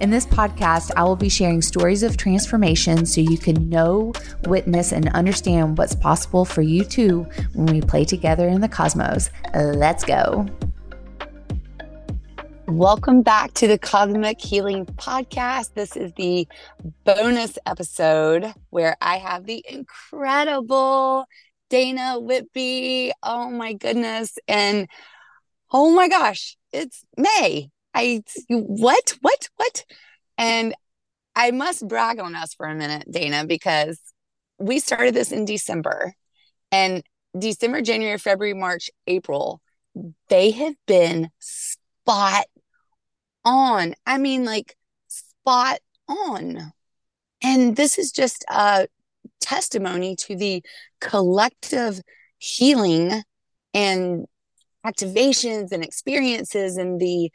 In this podcast, I will be sharing stories of transformation so you can know, witness, and understand what's possible for you too when we play together in the cosmos. Let's go. Welcome back to the Cosmic Healing Podcast. This is the bonus episode where I have the incredible Dana Whitby. Oh my goodness. And oh my gosh, it's May. I what what what and I must brag on us for a minute, Dana, because we started this in December and December, January, February, March, April, they have been spot on. I mean, like spot on. And this is just a testimony to the collective healing and activations and experiences and the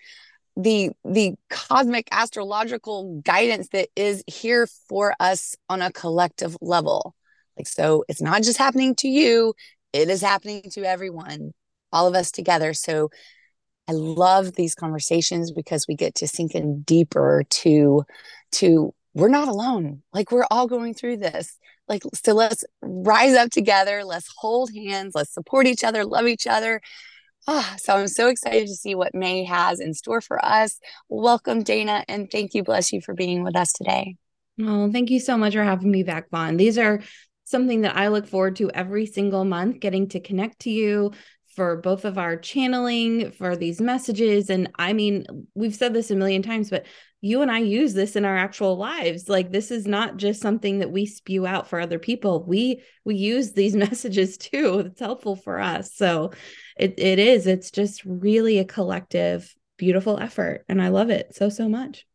the the cosmic astrological guidance that is here for us on a collective level. Like so it's not just happening to you it is happening to everyone all of us together. So i love these conversations because we get to sink in deeper to to we're not alone. Like we're all going through this. Like so let's rise up together. Let's hold hands. Let's support each other love each other Ah, so I'm so excited to see what May has in store for us. Welcome, Dana, and thank you, bless you, for being with us today. Oh, thank you so much for having me back, Vaughn. These are something that I look forward to every single month, getting to connect to you for both of our channeling, for these messages. And I mean, we've said this a million times, but you and I use this in our actual lives. Like this is not just something that we spew out for other people. We we use these messages too. It's helpful for us. So it it is. It's just really a collective, beautiful effort. And I love it so, so much.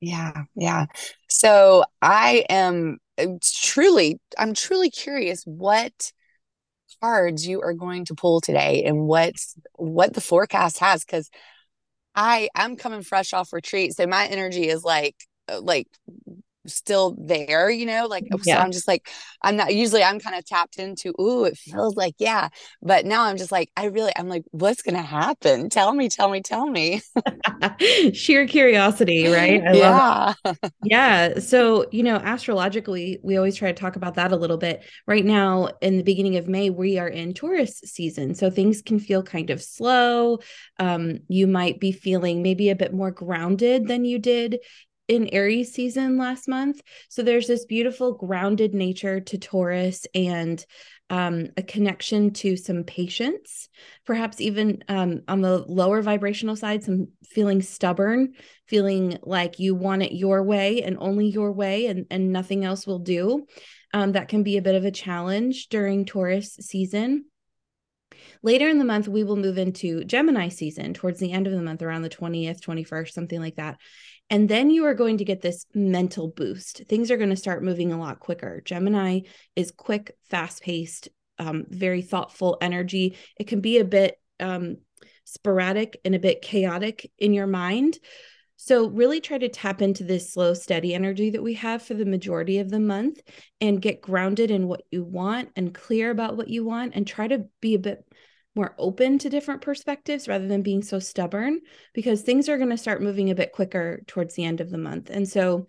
Yeah. Yeah. So I am uh, truly, I'm truly curious what cards you are going to pull today and what what the forecast has because I I'm coming fresh off retreat, so my energy is like uh, like still there, you know, like yeah. so I'm just like I'm not usually I'm kind of tapped into ooh, it feels like yeah. But now I'm just like, I really I'm like, what's gonna happen? Tell me, tell me, tell me. Sheer curiosity, right? I yeah. yeah. So, you know, astrologically, we always try to talk about that a little bit. Right now, in the beginning of May, we are in Taurus season. So things can feel kind of slow. Um, you might be feeling maybe a bit more grounded than you did in Aries season last month. So there's this beautiful grounded nature to Taurus and um, a connection to some patience, perhaps even um, on the lower vibrational side, some feeling stubborn, feeling like you want it your way and only your way and, and nothing else will do. Um, that can be a bit of a challenge during Taurus season. Later in the month, we will move into Gemini season towards the end of the month, around the 20th, 21st, something like that. And then you are going to get this mental boost. Things are going to start moving a lot quicker. Gemini is quick, fast paced, um, very thoughtful energy. It can be a bit um, sporadic and a bit chaotic in your mind. So, really try to tap into this slow, steady energy that we have for the majority of the month and get grounded in what you want and clear about what you want and try to be a bit more open to different perspectives rather than being so stubborn because things are going to start moving a bit quicker towards the end of the month. And so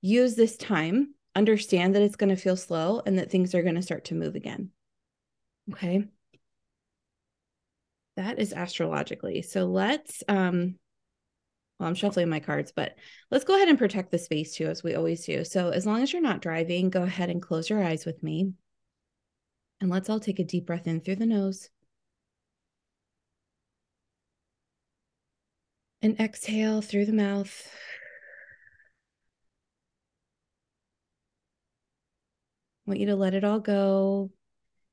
use this time, understand that it's going to feel slow and that things are going to start to move again. Okay. That is astrologically. So let's um well, I'm shuffling my cards, but let's go ahead and protect the space too, as we always do. So, as long as you're not driving, go ahead and close your eyes with me. And let's all take a deep breath in through the nose And exhale through the mouth. I want you to let it all go.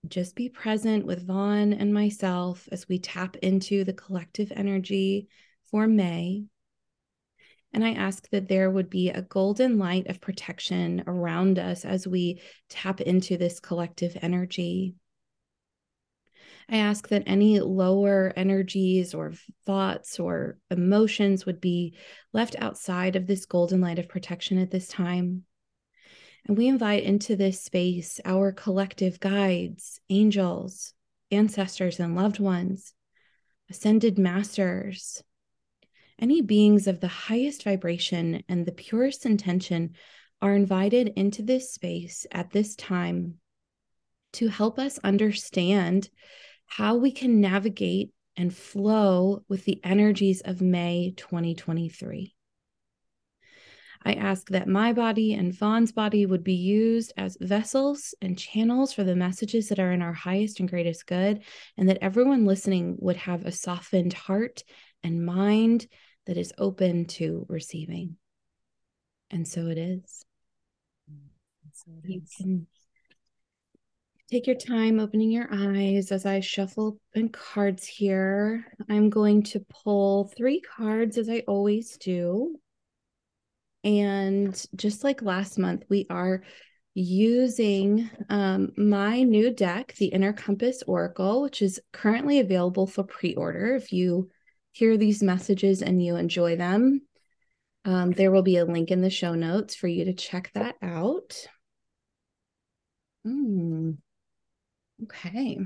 Just be present with Vaughn and myself as we tap into the collective energy for May. And I ask that there would be a golden light of protection around us as we tap into this collective energy. I ask that any lower energies or thoughts or emotions would be left outside of this golden light of protection at this time. And we invite into this space our collective guides, angels, ancestors, and loved ones, ascended masters, any beings of the highest vibration and the purest intention are invited into this space at this time to help us understand how we can navigate and flow with the energies of May 2023. I ask that my body and Vaughn's body would be used as vessels and channels for the messages that are in our highest and greatest good, and that everyone listening would have a softened heart and mind that is open to receiving. And so it is. So it you is. can take your time opening your eyes as I shuffle in cards here. I'm going to pull three cards as I always do. And just like last month, we are using um, my new deck, the Inner Compass Oracle, which is currently available for pre order. If you hear these messages and you enjoy them, um, there will be a link in the show notes for you to check that out. Mm. Okay.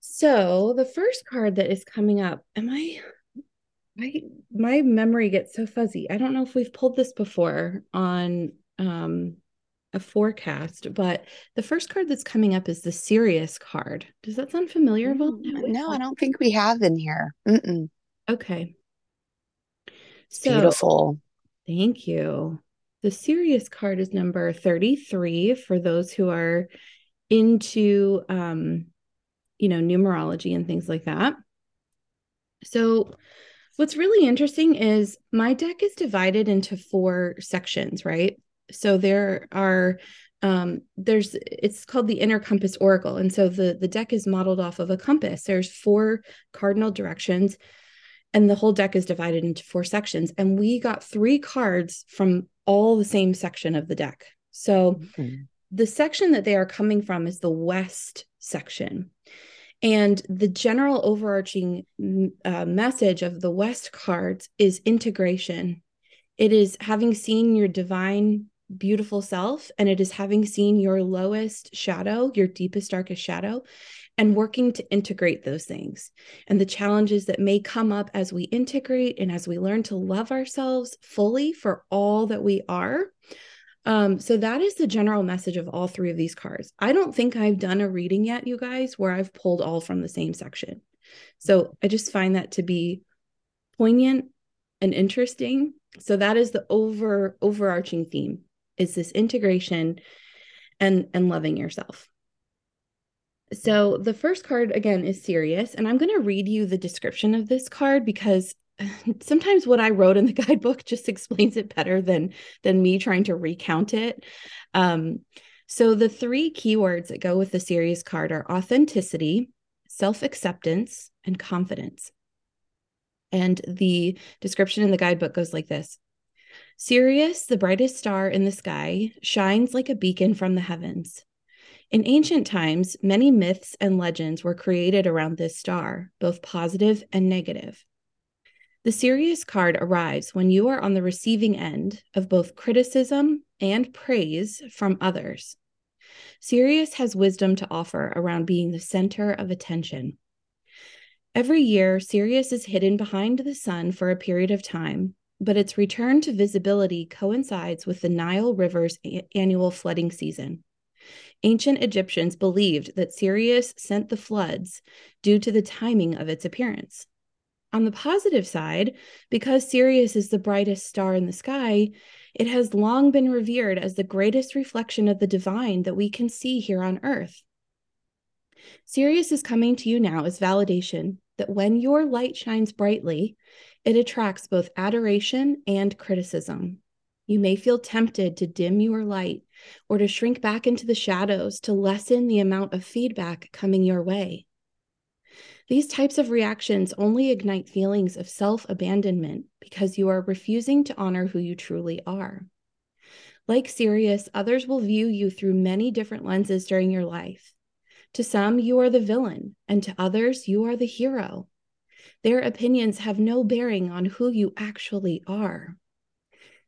So the first card that is coming up, am I my my memory gets so fuzzy. I don't know if we've pulled this before on um a forecast, but the first card that's coming up is the Sirius card. Does that sound familiar? No, no I don't think we have in here. Mm-mm. Okay. So, Beautiful. Thank you. The Sirius card is number 33 for those who are into um, you know, numerology and things like that. So what's really interesting is my deck is divided into four sections, right? so there are um there's it's called the inner compass oracle and so the the deck is modeled off of a compass there's four cardinal directions and the whole deck is divided into four sections and we got three cards from all the same section of the deck. So mm-hmm. the section that they are coming from is the west section. And the general overarching uh, message of the west cards is integration. It is having seen your divine beautiful self and it is having seen your lowest shadow, your deepest, darkest shadow, and working to integrate those things and the challenges that may come up as we integrate and as we learn to love ourselves fully for all that we are. Um, so that is the general message of all three of these cards. I don't think I've done a reading yet, you guys, where I've pulled all from the same section. So I just find that to be poignant and interesting. So that is the over overarching theme is this integration and and loving yourself so the first card again is Sirius and i'm going to read you the description of this card because sometimes what i wrote in the guidebook just explains it better than than me trying to recount it. Um, so the three keywords that go with the Sirius card are authenticity self-acceptance and confidence. And the description in the guidebook goes like this. Sirius, the brightest star in the sky, shines like a beacon from the heavens. In ancient times, many myths and legends were created around this star, both positive and negative. The Sirius card arrives when you are on the receiving end of both criticism and praise from others. Sirius has wisdom to offer around being the center of attention. Every year, Sirius is hidden behind the sun for a period of time, but its return to visibility coincides with the Nile River's a- annual flooding season. Ancient Egyptians believed that Sirius sent the floods due to the timing of its appearance. On the positive side, because Sirius is the brightest star in the sky, it has long been revered as the greatest reflection of the divine that we can see here on Earth. Sirius is coming to you now as validation that when your light shines brightly, it attracts both adoration and criticism. You may feel tempted to dim your light or to shrink back into the shadows to lessen the amount of feedback coming your way. These types of reactions only ignite feelings of self abandonment because you are refusing to honor who you truly are. Like Sirius, others will view you through many different lenses during your life. To some, you are the villain, and to others, you are the hero. Their opinions have no bearing on who you actually are.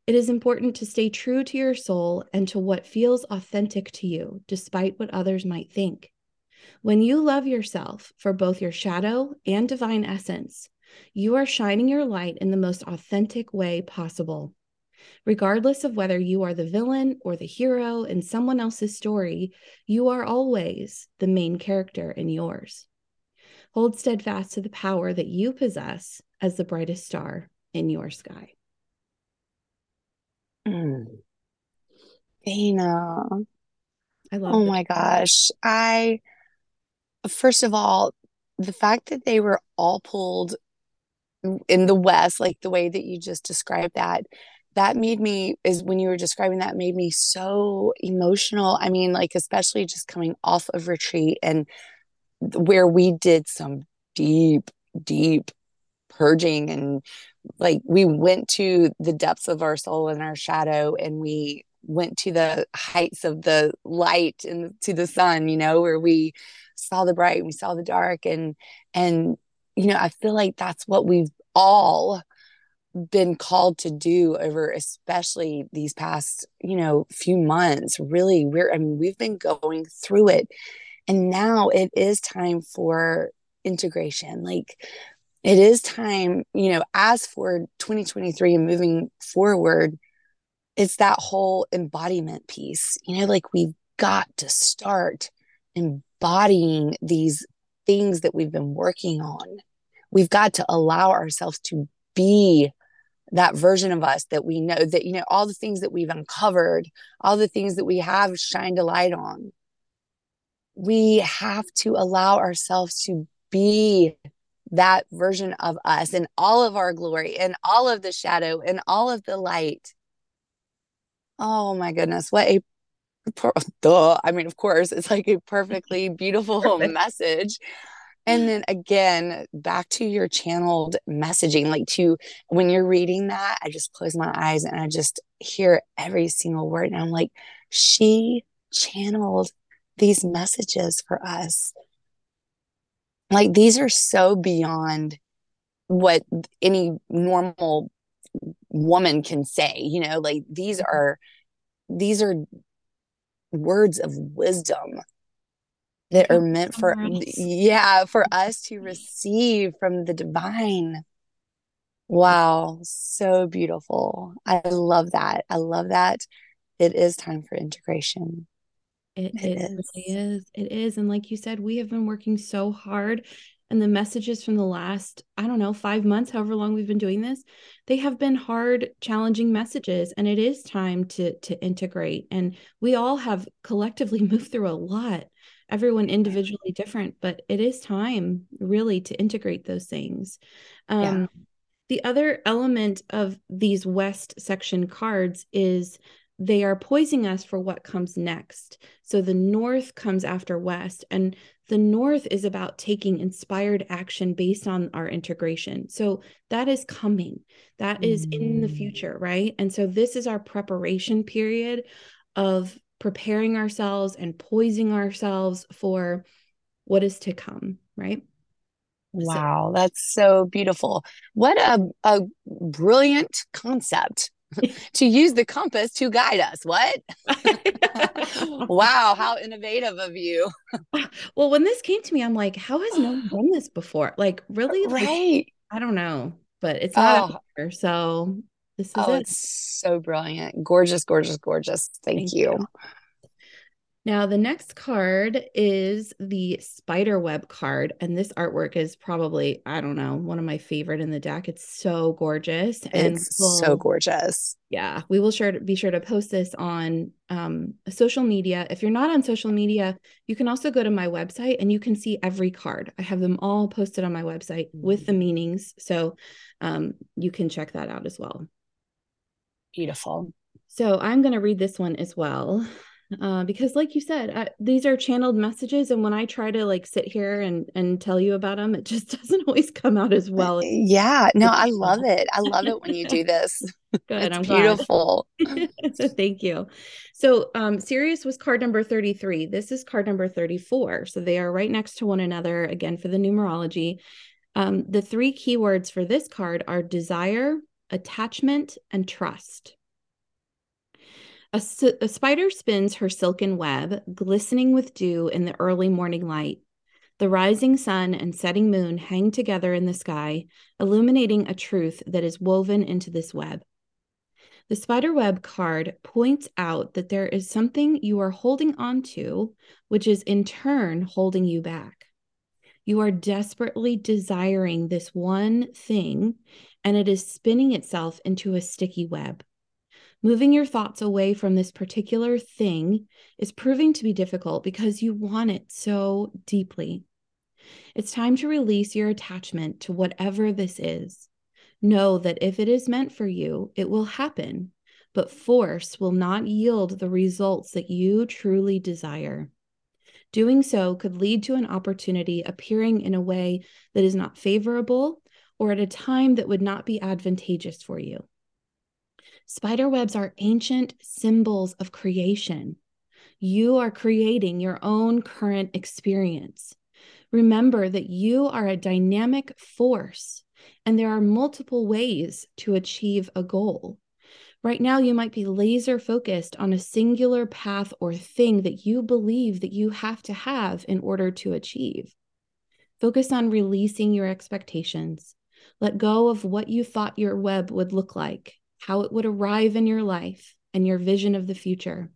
It is important to stay true to your soul and to what feels authentic to you, despite what others might think. When you love yourself for both your shadow and divine essence, you are shining your light in the most authentic way possible. Regardless of whether you are the villain or the hero in someone else's story, you are always the main character in yours. Hold steadfast to the power that you possess as the brightest star in your sky. Mm. Dana. I love Oh my gosh. I, first of all, the fact that they were all pulled in the West, like the way that you just described that, that made me, is when you were describing that, made me so emotional. I mean, like, especially just coming off of retreat and where we did some deep, deep purging and like we went to the depths of our soul and our shadow and we went to the heights of the light and to the sun you know where we saw the bright and we saw the dark. And and you know i feel like that's what we've all been called to do over especially these past you know few months. Really we're i mean we've been going through it. And now it is time for integration. Like it is time, you know, as for 2023 and moving forward, it's that whole embodiment piece. You know, like we've got to start embodying these things that we've been working on. We've got to allow ourselves to be that version of us that we know that, you know, all the things that we've uncovered, all the things that we have shined a light on. We have to allow ourselves to be that version of us in all of our glory and all of the shadow and all of the light. Oh my goodness, what a duh. I mean, of course, it's like a perfectly beautiful Perfect. message. And then again, back to your channeled messaging, like to when you're reading that, I just close my eyes and I just hear every single word. And I'm like, she channeled these messages for us like these are so beyond what any normal woman can say you know? Like these mm-hmm. are these are words of wisdom that are meant for yeah for us to mm-hmm. receive from the divine. Wow so beautiful. I love that. I love that it is time for integration It, It it is. really is. It is. And like you said, we have been working so hard. And the messages from the last, I don't know, five months, however long we've been doing this, they have been hard, challenging messages. And it is time to to integrate. And we all have collectively moved through a lot, everyone individually different, but it is time really to integrate those things. Yeah. Um, the other element of these West section cards is they are poising us for what comes next. So the North comes after West, and the North is about taking inspired action based on our integration. So that is coming, that is in the Mm. future, right? And so this is our preparation period of preparing ourselves and poising ourselves for what is to come, right? Wow, that's so beautiful. What a, a brilliant concept to use the compass to guide us. What? wow, how innovative of you. well, when this came to me, I'm like, how has no one done this before? Like, really? Like, Right. I don't know, but it's not Oh, out there. So this is oh, it. it's so brilliant. Gorgeous, gorgeous, gorgeous. Thank, Thank you. you. Now, the next card is the spider web card. And this artwork is probably, I don't know, one of my favorite in the deck. It's so gorgeous. And It's so gorgeous. yeah, we will sure to be sure to post this on um, social media. If you're not on social media, you can also go to my website and you can see every card. I have them all posted on my website with the meanings. So um, you can check that out as well. Beautiful. So I'm going to read this one as well. Uh, because like you said uh, these are channeled messages and when i try to like sit here and and tell you about them it just doesn't always come out as well yeah no i love it. I love it when you do this. Good it's i'm beautiful. So thank you. So um sirius was card number 33 this is card number 34 so they are right next to one another again for the numerology. Um, the three keywords for this card are desire attachment and trust a, a, spider spins her silken web, glistening with dew in the early morning light. The rising sun and setting moon hang together in the sky, illuminating a truth that is woven into this web. The spider web card points out that there is something you are holding on to, which is in turn holding you back. You are desperately desiring this one thing, and it is spinning itself into a sticky web. Moving your thoughts away from this particular thing is proving to be difficult because you want it so deeply. It's time to release your attachment to whatever this is. Know that if it is meant for you, it will happen, but force will not yield the results that you truly desire. Doing so could lead to an opportunity appearing in a way that is not favorable or at a time that would not be advantageous for you. Spider webs are ancient symbols of creation. You are creating your own current experience. Remember that you are a dynamic force and there are multiple ways to achieve a goal. Right now, you might be laser focused on a singular path or thing that you believe that you have to have in order to achieve. Focus on releasing your expectations. Let go of what you thought your web would look like how it would arrive in your life and your vision of the future.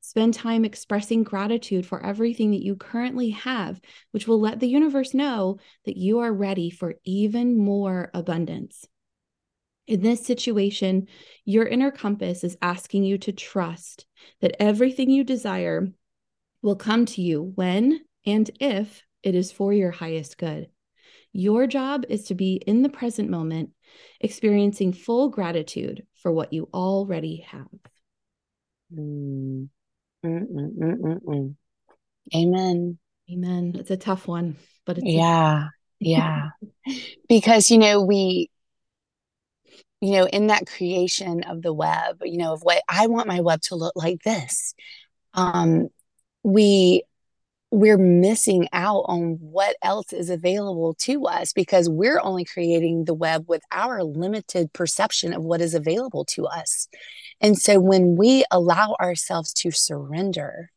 Spend time expressing gratitude for everything that you currently have, which will let the universe know that you are ready for even more abundance. In this situation, your inner compass is asking you to trust that everything you desire will come to you when and if it is for your highest good. Your job is to be in the present moment experiencing full gratitude for what you already have. Mm. Amen. Amen. It's a tough one, but it's yeah, yeah. because you know we, you know, in that creation of the web, you know, of what I want my web to look like this. Um, we we're missing out on what else is available to us because we're only creating the web with our limited perception of what is available to us. And so when we allow ourselves to surrender,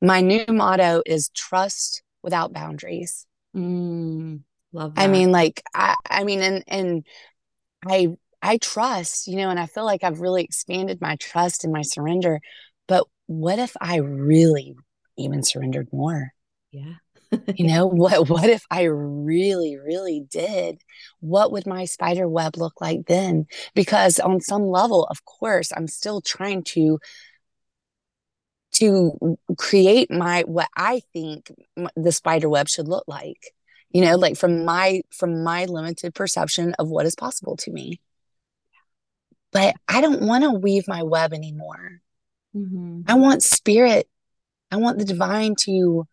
my new motto is trust without boundaries. Mm, love that. I mean, like, I, I mean, and, and I, I trust, you know, and I feel like I've really expanded my trust and my surrender. But what if I really, even surrendered more. Yeah. you know, what what if I really, really did? What would my spider web look like then? Because on some level, of course, I'm still trying to to create my what I think the spider web should look like. You know, like from my from my limited perception of what is possible to me. But I don't want to weave my web anymore. Mm-hmm. I want spirit I want the divine to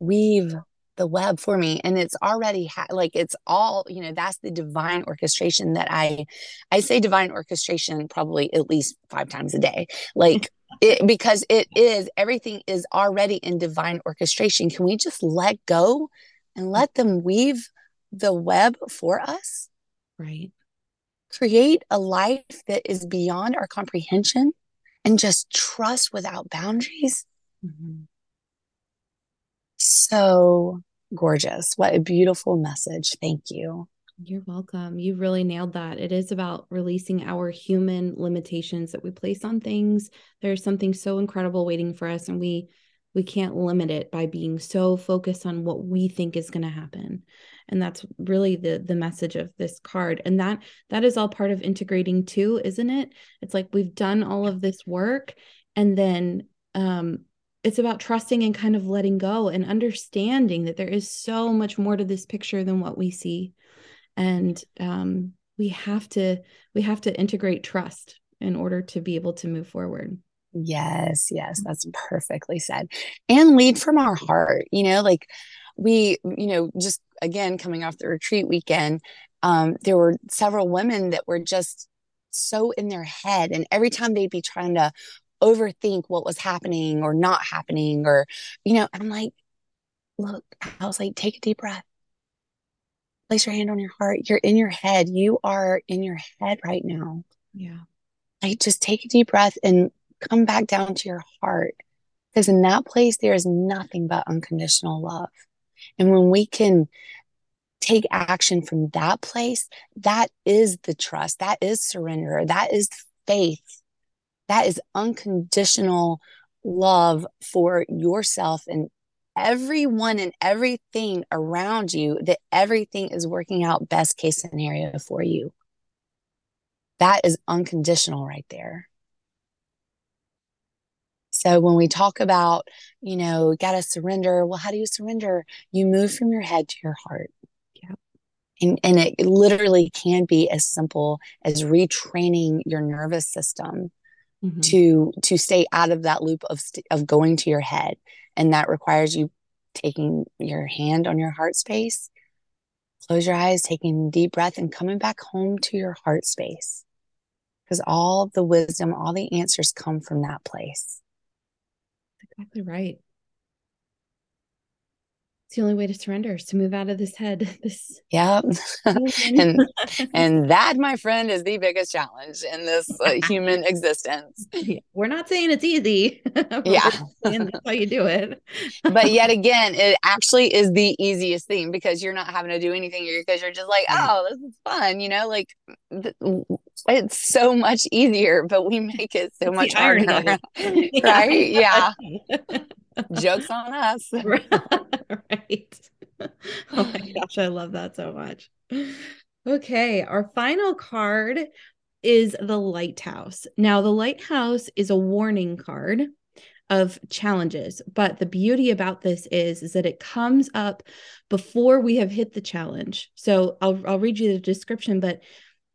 weave the web for me. And it's already ha- like it's all you know that's the divine orchestration that i i say divine orchestration probably at least five times a day. Like it because it is everything is already in divine orchestration. Can we just let go and let them weave the web for us? Right. Create a life that is beyond our comprehension and just trust without boundaries Mm-hmm. So gorgeous. What a beautiful message. Thank you. You're welcome. You really nailed that. It is about releasing our human limitations that we place on things. There's something so incredible waiting for us and we we can't limit it by being so focused on what we think is going to happen. And that's really the the message of this card. And that that is all part of integrating too, isn't it? It's like we've done all of this work and then um it's about trusting and kind of letting go and understanding that there is so much more to this picture than what we see and um, we have to we have to integrate trust in order to be able to move forward Yes, yes, that's perfectly said. And lead from our heart, you know, like we, you know, just again coming off the retreat weekend, um, there were several women that were just so in their head. And every time they'd be trying to overthink what was happening or not happening, or, you know, I'm like, look, I was like, take a deep breath. Place your hand on your heart. You're in your head. You are in your head right now. Yeah. Like just take a deep breath and come back down to your heart. Because in that place, there is nothing but unconditional love. And when we can take action from that place, that is the trust, that is surrender, that is faith, that is unconditional love for yourself and everyone and everything around you, that everything is working out best case scenario for you. That is unconditional right there. So when we talk about, you know, got to surrender, well, how do you surrender? You move from your head to your heart. Yeah. And, and it literally can be as simple as retraining your nervous system mm-hmm. to to stay out of that loop of of going to your head. And that requires you taking your hand on your heart space close your eyes taking deep breath and coming back home to your heart space. Because all the wisdom all the answers come from that place. Exactly right it's the only way to surrender is to move out of this head this yeah and and that my friend is the biggest challenge in this uh, human existence. We're not saying it's easy yeah. that's how you do it. But yet again it actually is the easiest thing because you're not having to do anything. Because you're just like oh this is fun you know like th- it's so much easier but we make it so it's much harder right? Yeah Joke's on us. right. Oh my gosh, I love that so much. Okay, our final card is the lighthouse. Now, the lighthouse is a warning card of challenges, but the beauty about this is is that it comes up before we have hit the challenge. So, I'll I'll read you the description, but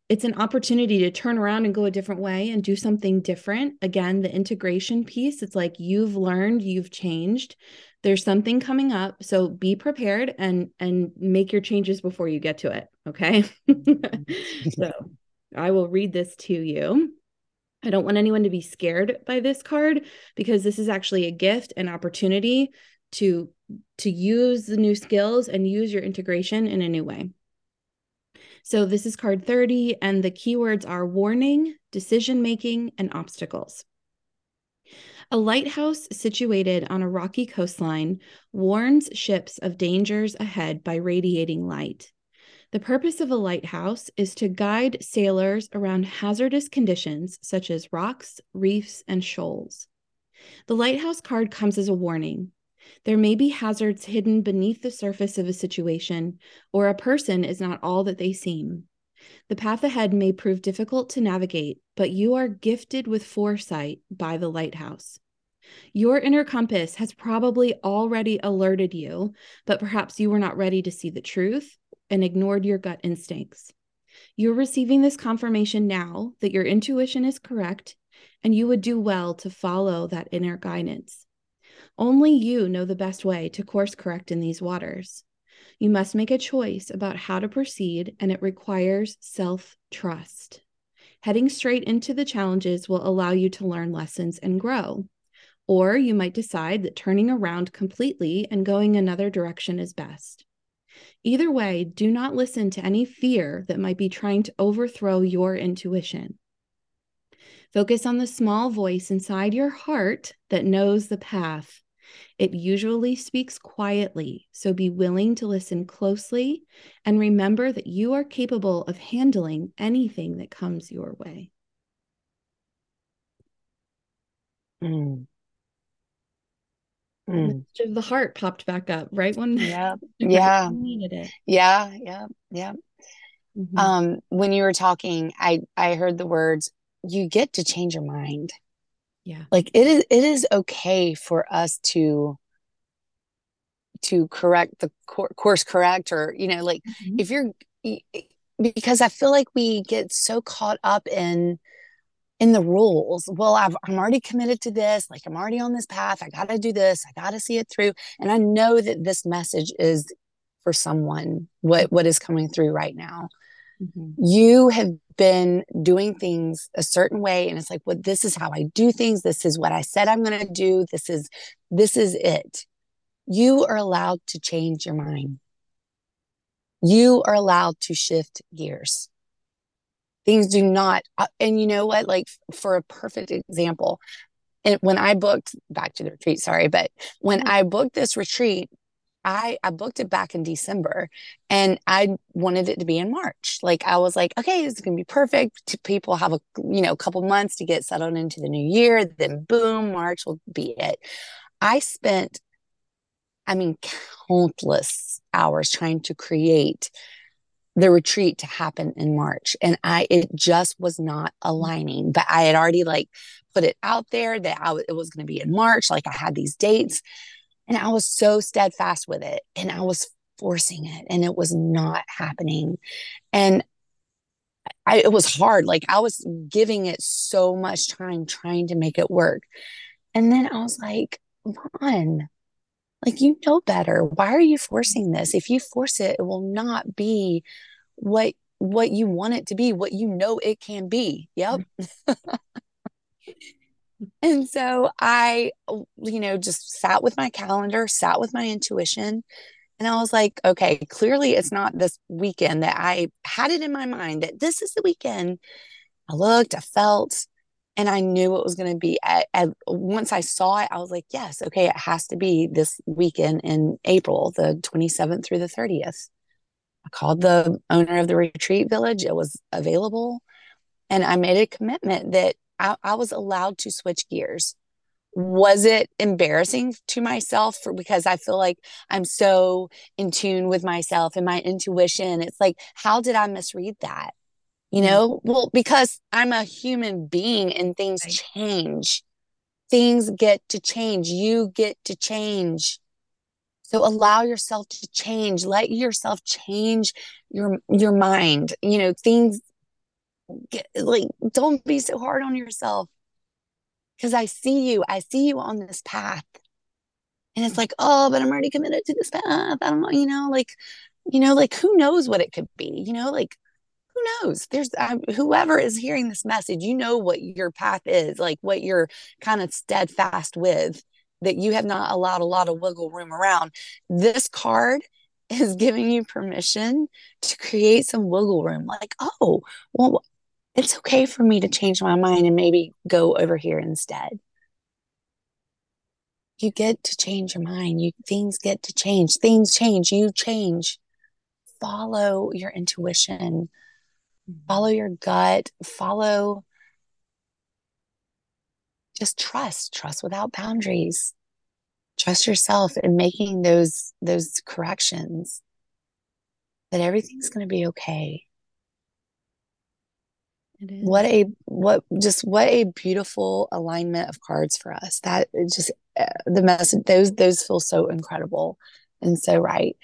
it's an opportunity to turn around and go a different way and do something different. Again, the integration piece, it's like you've learned, you've changed. There's something coming up, so be prepared and and make your changes before you get to it, okay? so, I will read this to you. I don't want anyone to be scared by this card because this is actually a gift and opportunity to to use the new skills and use your integration in a new way. So this is card 30, and the keywords are warning, decision making, and obstacles. A lighthouse situated on a rocky coastline warns ships of dangers ahead by radiating light. The purpose of a lighthouse is to guide sailors around hazardous conditions such as rocks, reefs, and shoals. The lighthouse card comes as a warning. There may be hazards hidden beneath the surface of a situation, or a person is not all that they seem. The path ahead may prove difficult to navigate, but you are gifted with foresight by the lighthouse. Your inner compass has probably already alerted you, but perhaps you were not ready to see the truth and ignored your gut instincts. You're receiving this confirmation now that your intuition is correct, and you would do well to follow that inner guidance. Only you know the best way to course correct in these waters. You must make a choice about how to proceed, and it requires self trust. Heading straight into the challenges will allow you to learn lessons and grow. Or you might decide that turning around completely and going another direction is best. Either way, do not listen to any fear that might be trying to overthrow your intuition. Focus on the small voice inside your heart that knows the path it usually speaks quietly, so be willing to listen closely and remember that you are capable of handling anything that comes your way. Mm. Mm. The heart popped back up right when yeah yeah needed it yeah yeah yeah mm-hmm. um when you were talking i i heard the words you get to change your mind yeah like it is it is okay for us to to correct the cor- course correct or you know like mm-hmm. if you're because i feel like we get so caught up in in the rules. Well, I've, I'm already committed to this. Like I'm already on this path. I got to do this. I got to see it through. And I know that this message is for someone. What what is coming through right now? Mm-hmm. You have been doing things a certain way, and it's like, well, this is how I do things. This is what I said I'm going to do. This is this is it. You are allowed to change your mind. You are allowed to shift gears things do not uh, and you know what like for a perfect example and when i booked back to the retreat sorry but when mm-hmm. i booked this retreat I, I booked it back in December and I wanted it to be in March. Like I was like, okay, this is gonna be perfect. People have a you know couple months to get settled into the new year. Then boom, March will be it. I spent, I mean, countless hours trying to create the retreat to happen in March. And I, it just was not aligning, but I had already like put it out there that I, it was going to be in March. Like I had these dates and I was so steadfast with it and I was forcing it and it was not happening. And I, it was hard. Like I was giving it so much time trying to make it work. And then I was like, come on, like you know better why are you forcing this if you force it it will not be what what you want it to be what you know it can be yep mm-hmm. and so i you know just sat with my calendar sat with my intuition and i was like okay clearly it's not this weekend that i had it in my mind that this is the weekend i looked i felt and I knew it was going to be. At, at, once I saw it, I was like, yes, okay, it has to be this weekend in April, the 27th through the 30th. I called the owner of the retreat village. It was available. And I made a commitment that I, I was allowed to switch gears. Was it embarrassing to myself for, because I feel like I'm so in tune with myself and my intuition? It's like, how did I misread that? you mm-hmm. know well because i'm a human being and things change things get to change you get to change so allow yourself to change let yourself change your your mind you know things get, like don't be so hard on yourself. Because i see you i see you on this path. And it's like oh but i'm already committed to this path. I don't know you know like you know like who knows what it could be you know like who knows? There's whoever is hearing this message you know what your path is like what you're kind of steadfast with that you have not allowed a lot of wiggle room around. This card is giving you permission to create some wiggle room like oh well it's okay for me to change my mind and maybe go over here instead. You get to change your mind. You things get to change. Things change. You change. Follow your intuition. Follow your gut, follow just trust, trust without boundaries. Trust yourself in making those those corrections that everything's going to be okay. What a what just what a beautiful alignment of cards for us. That just uh, the message those those feel so incredible and so right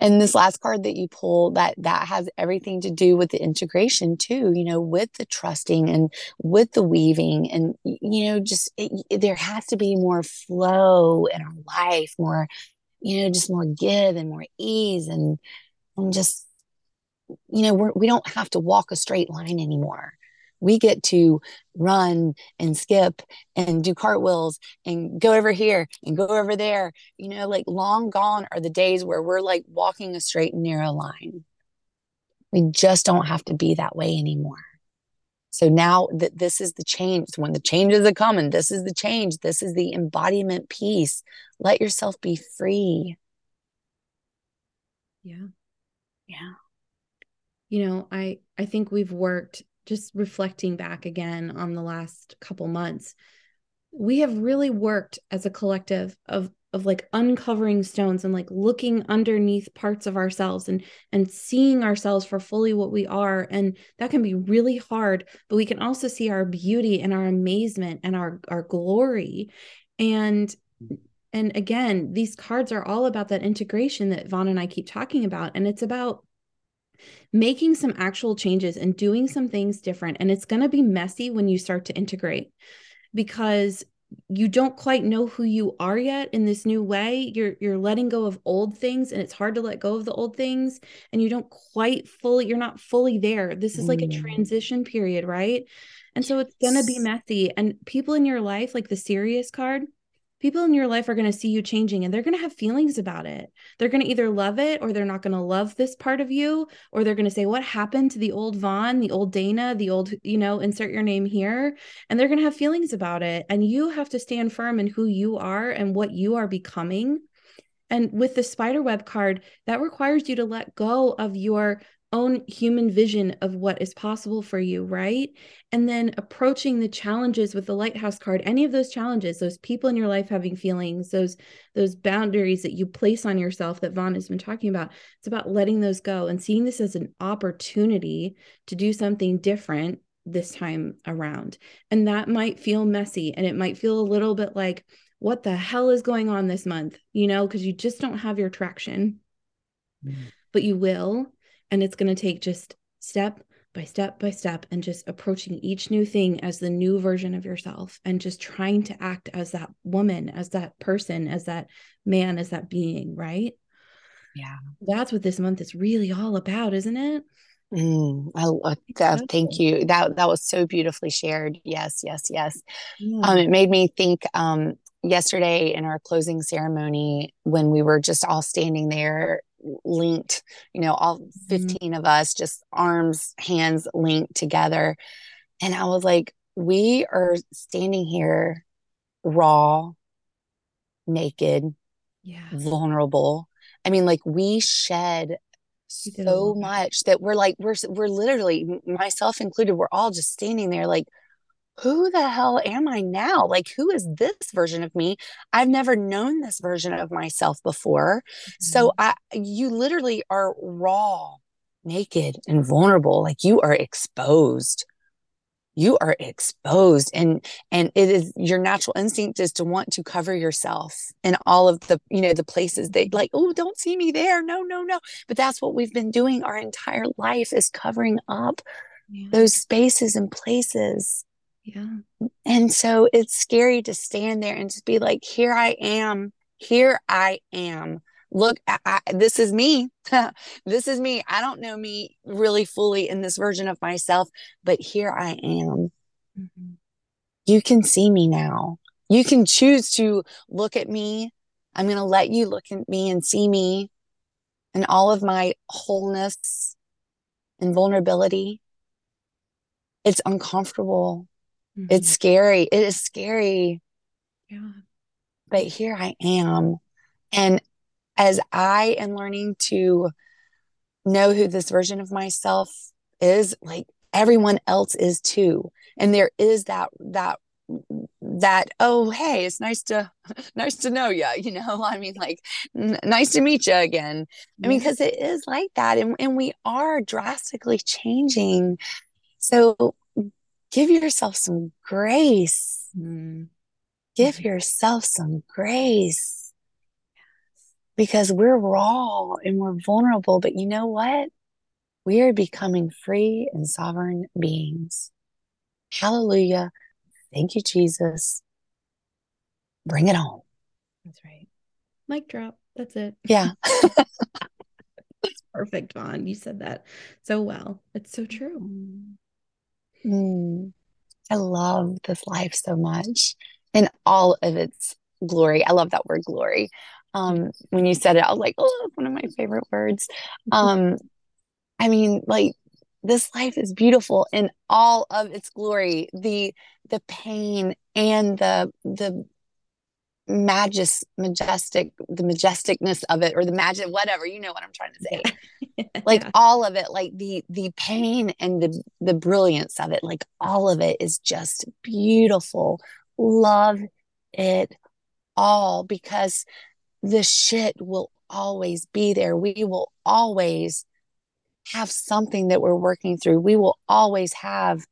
and this last card that you pull that that has everything to do with the integration too you know with the trusting and with the weaving and you know just it, there has to be more flow in our life more you know just more give and more ease and and just you know we're, we don't have to walk a straight line anymore we get to run and skip and do cartwheels and go over here and go over there. You know, like long gone are the days where we're like walking a straight and narrow line. We just don't have to be that way anymore. So now that this is the change, when the changes are coming, this is the change. This is the embodiment piece. Let yourself be free. Yeah. Yeah. You know, I I think we've worked just reflecting back again on the last couple months, we have really worked as a collective of of like uncovering stones and like looking underneath parts of ourselves and and seeing ourselves for fully what we are. And that can be really hard but we can also see our beauty and our amazement and our our glory. And and again these cards are all about that integration that Vaughn and I keep talking about. And it's about making some actual changes and doing some things different. And it's going to be messy when you start to integrate because you don't quite know who you are yet in this new way. You're you're letting go of old things and it's hard to let go of the old things and you don't quite fully you're not fully there. This is like a mm. transition period right? And so it's going to be messy. And people in your life like the Sirius card people in your life are going to see you changing and they're going to have feelings about it. They're going to either love it or they're not going to love this part of you, or they're going to say, What happened to the old Vaughn, the old Dana, the old, you know, insert your name here? And they're going to have feelings about it. And you have to stand firm in who you are and what you are becoming. And with the spider web card, that requires you to let go of your own human vision of what is possible for you, right? And then approaching the challenges with the lighthouse card, any of those challenges, those people in your life having feelings, those those boundaries that you place on yourself that Vaughn has been talking about. It's about letting those go and seeing this as an opportunity to do something different this time around. And that might feel messy and it might feel a little bit like what the hell is going on this month, you know, because you just don't have your traction. Mm. But you will and it's going to take just step by step by step and just approaching each new thing as the new version of yourself and just trying to act as that woman, as that person, as that man, as that being, right? Yeah. That's what this month is really all about, isn't it? Mm, I, uh, that, thank you. That that was so beautifully shared. Yes, yes, yes. Yeah. Um, it made me think um, yesterday in our closing ceremony when we were just all standing there linked, you know, all mm-hmm. 15 mm-hmm. of us, just arms, hands linked together. And I was like, we are standing here raw, naked, yeah. vulnerable. I mean, like we shed so much that we're like, we're, we're literally, myself included, we're all just standing there like, who the hell am I now? Like, who is this version of me? I've never known this version of myself before. Mm-hmm. So I you literally are raw, naked, and vulnerable. Like you are exposed. You are exposed and and it is your natural instinct is to want to cover yourself in all of the, you know, the places that like, oh, don't see me there. No, no, no. But that's what we've been doing our entire life is covering up yeah. those spaces and places yeah. And so it's scary to stand there and just be like, here I am. Here I am. Look, I, I, this is me. this is me. I don't know me really fully in this version of myself, but here I am. Mm-hmm. You can see me now. You can choose to look at me. I'm going to let you look at me and see me and all of my wholeness and vulnerability. It's uncomfortable Mm-hmm. It's scary. It is scary. Yeah. But here I am. And as I am learning to know who this version of myself is, like everyone else is too. And there is that, that, that oh hey it's nice to nice to know you you know i mean like n- nice to meet you again i mean because it is like that and, and we are drastically changing so give yourself some grace. Mm. Give mm-hmm. yourself some grace because we're raw and we're vulnerable. But you know what? We are becoming free and sovereign beings. Hallelujah. Thank you, Jesus. Bring it on. That's right. Mic drop. That's it. Yeah. That's perfect, Vaughn. You said that so well. It's so true. Mm. I love this life so much in all of its glory. I love that word glory. Um, when you said it, I was like, oh, one of my favorite words. Um, I mean, like this life is beautiful in all of its glory. The the pain and the the majest majestic the majesticness of it or the magic whatever you know what i'm trying to say. Yeah. like all of it like the the pain and the the brilliance of it like all of it is just beautiful. Love it all because the shit will always be there. We will always have something that we're working through. We will always have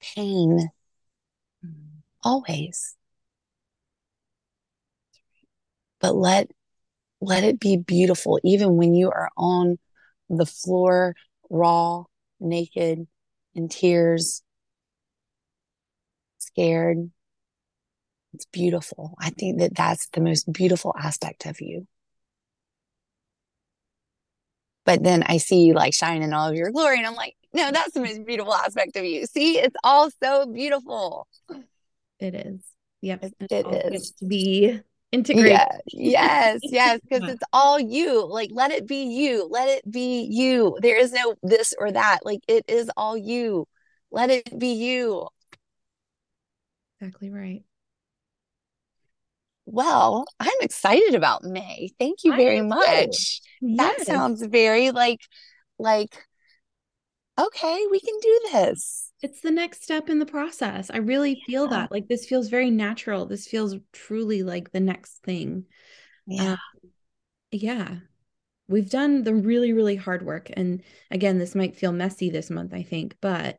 pain. Mm-hmm. always but let let it be beautiful even when you are on the floor raw, naked, in tears, scared. It's beautiful. I think that that's the most beautiful aspect of you. But then I see you like shining all of your glory, and I'm like, no, that's the most beautiful aspect of you. See, it's all so beautiful. It is. Yep. It, it is. To be integrated. Yeah. Yes, yes, because it's all you. Like, let it be you. Let it be you. There is no this or that. Like, it is all you. Let it be you. Exactly right. Well, I'm excited about May. Thank you very much. Yes. That sounds very like like okay, we can do this. It's the next step in the process. I really yeah. feel that. Like this feels very natural. This feels truly like the next thing. Yeah. Um, yeah. We've done the really, really hard work. And again, this might feel messy this month, I think, but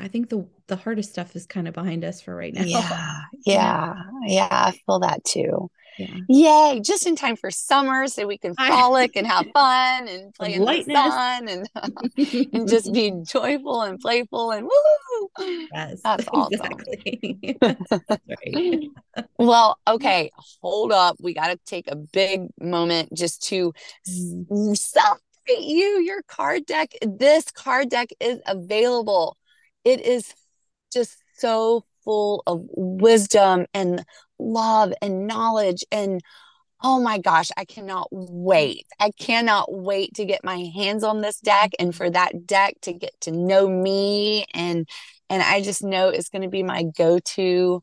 I think the the hardest stuff is kind of behind us for right now. Yeah. Yeah. Yeah. I feel that too. Yeah. Yay, just in time for summer so we can frolic and have fun and play in the sun and, and just be joyful and playful and woo. Yes, that's awesome. Exactly. right. well, okay, hold up. We got to take a big moment just to mm. celebrate you, your card deck. This card deck is available. It is just so full of wisdom and love and knowledge and oh my gosh i cannot wait i cannot wait to get my hands on this deck and for that deck to get to know me and and i just know it's going to be my go-to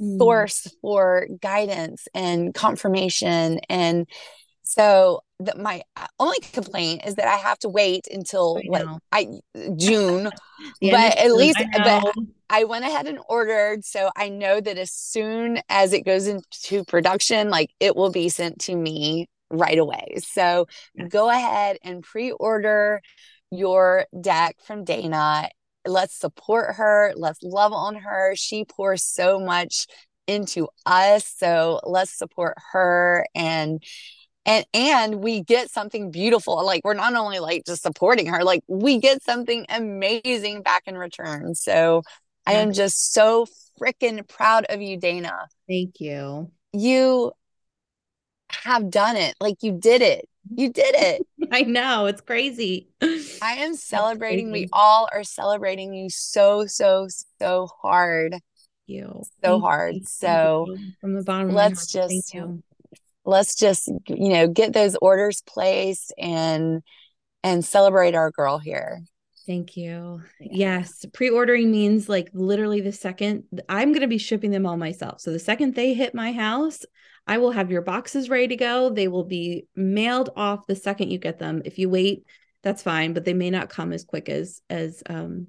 mm. source for guidance and confirmation and so that my uh, only complaint is that I have to wait until like I June, but at least but I went ahead and ordered, so I know that as soon as it goes into production, like it will be sent to me right away. So yes. go ahead and pre-order your deck from Dana. Let's support her. Let's love on her. She pours so much into us, so let's support her and and and we get something beautiful like we're not only like just supporting her like we get something amazing back in return. So i am just so freaking proud of you dana. Thank you. You have done it. Like you did it. You did it. I know. It's crazy. I am celebrating. We all are celebrating you so so so hard. You. So thank hard. You. so from the bottom let's just let's just you know get those orders placed and and celebrate our girl here Thank you. Yes, pre-ordering means like literally the second I'm going to be shipping them all myself. So the second they hit my house, I will have your boxes ready to go. They will be mailed off the second you get them. If you wait, that's fine, but they may not come as quick as as um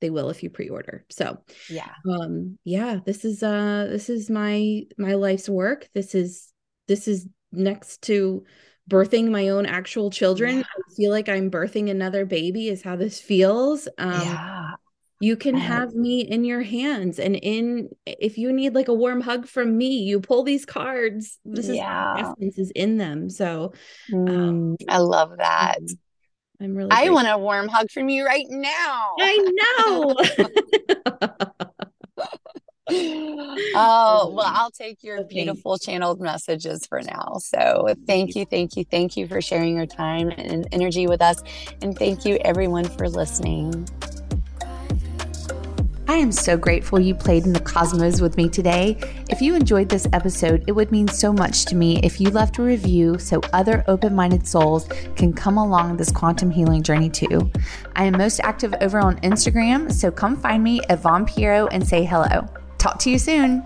they will if you pre-order. So, yeah. Um yeah, this is uh this is my my life's work. This is this is next to birthing my own actual children. Yeah. I feel like I'm birthing another baby is how this feels. Um, yeah. You can have me in your hands and in if you need like a warm hug from me, you pull these cards. This yeah. is essence is in them. So um, mm, I love that. I'm really I want a warm hug from you right now. I know. oh well i'll take your beautiful channeled messages for now so thank you thank you thank you for sharing your time and energy with us and thank you everyone for listening I am so grateful you played in the cosmos with me today. If you enjoyed this episode, it would mean so much to me if you left a review so other open minded souls can come along this quantum healing journey too. I am most active over on Instagram, so come find me at Vaughn Pierro and say hello. Talk to you soon.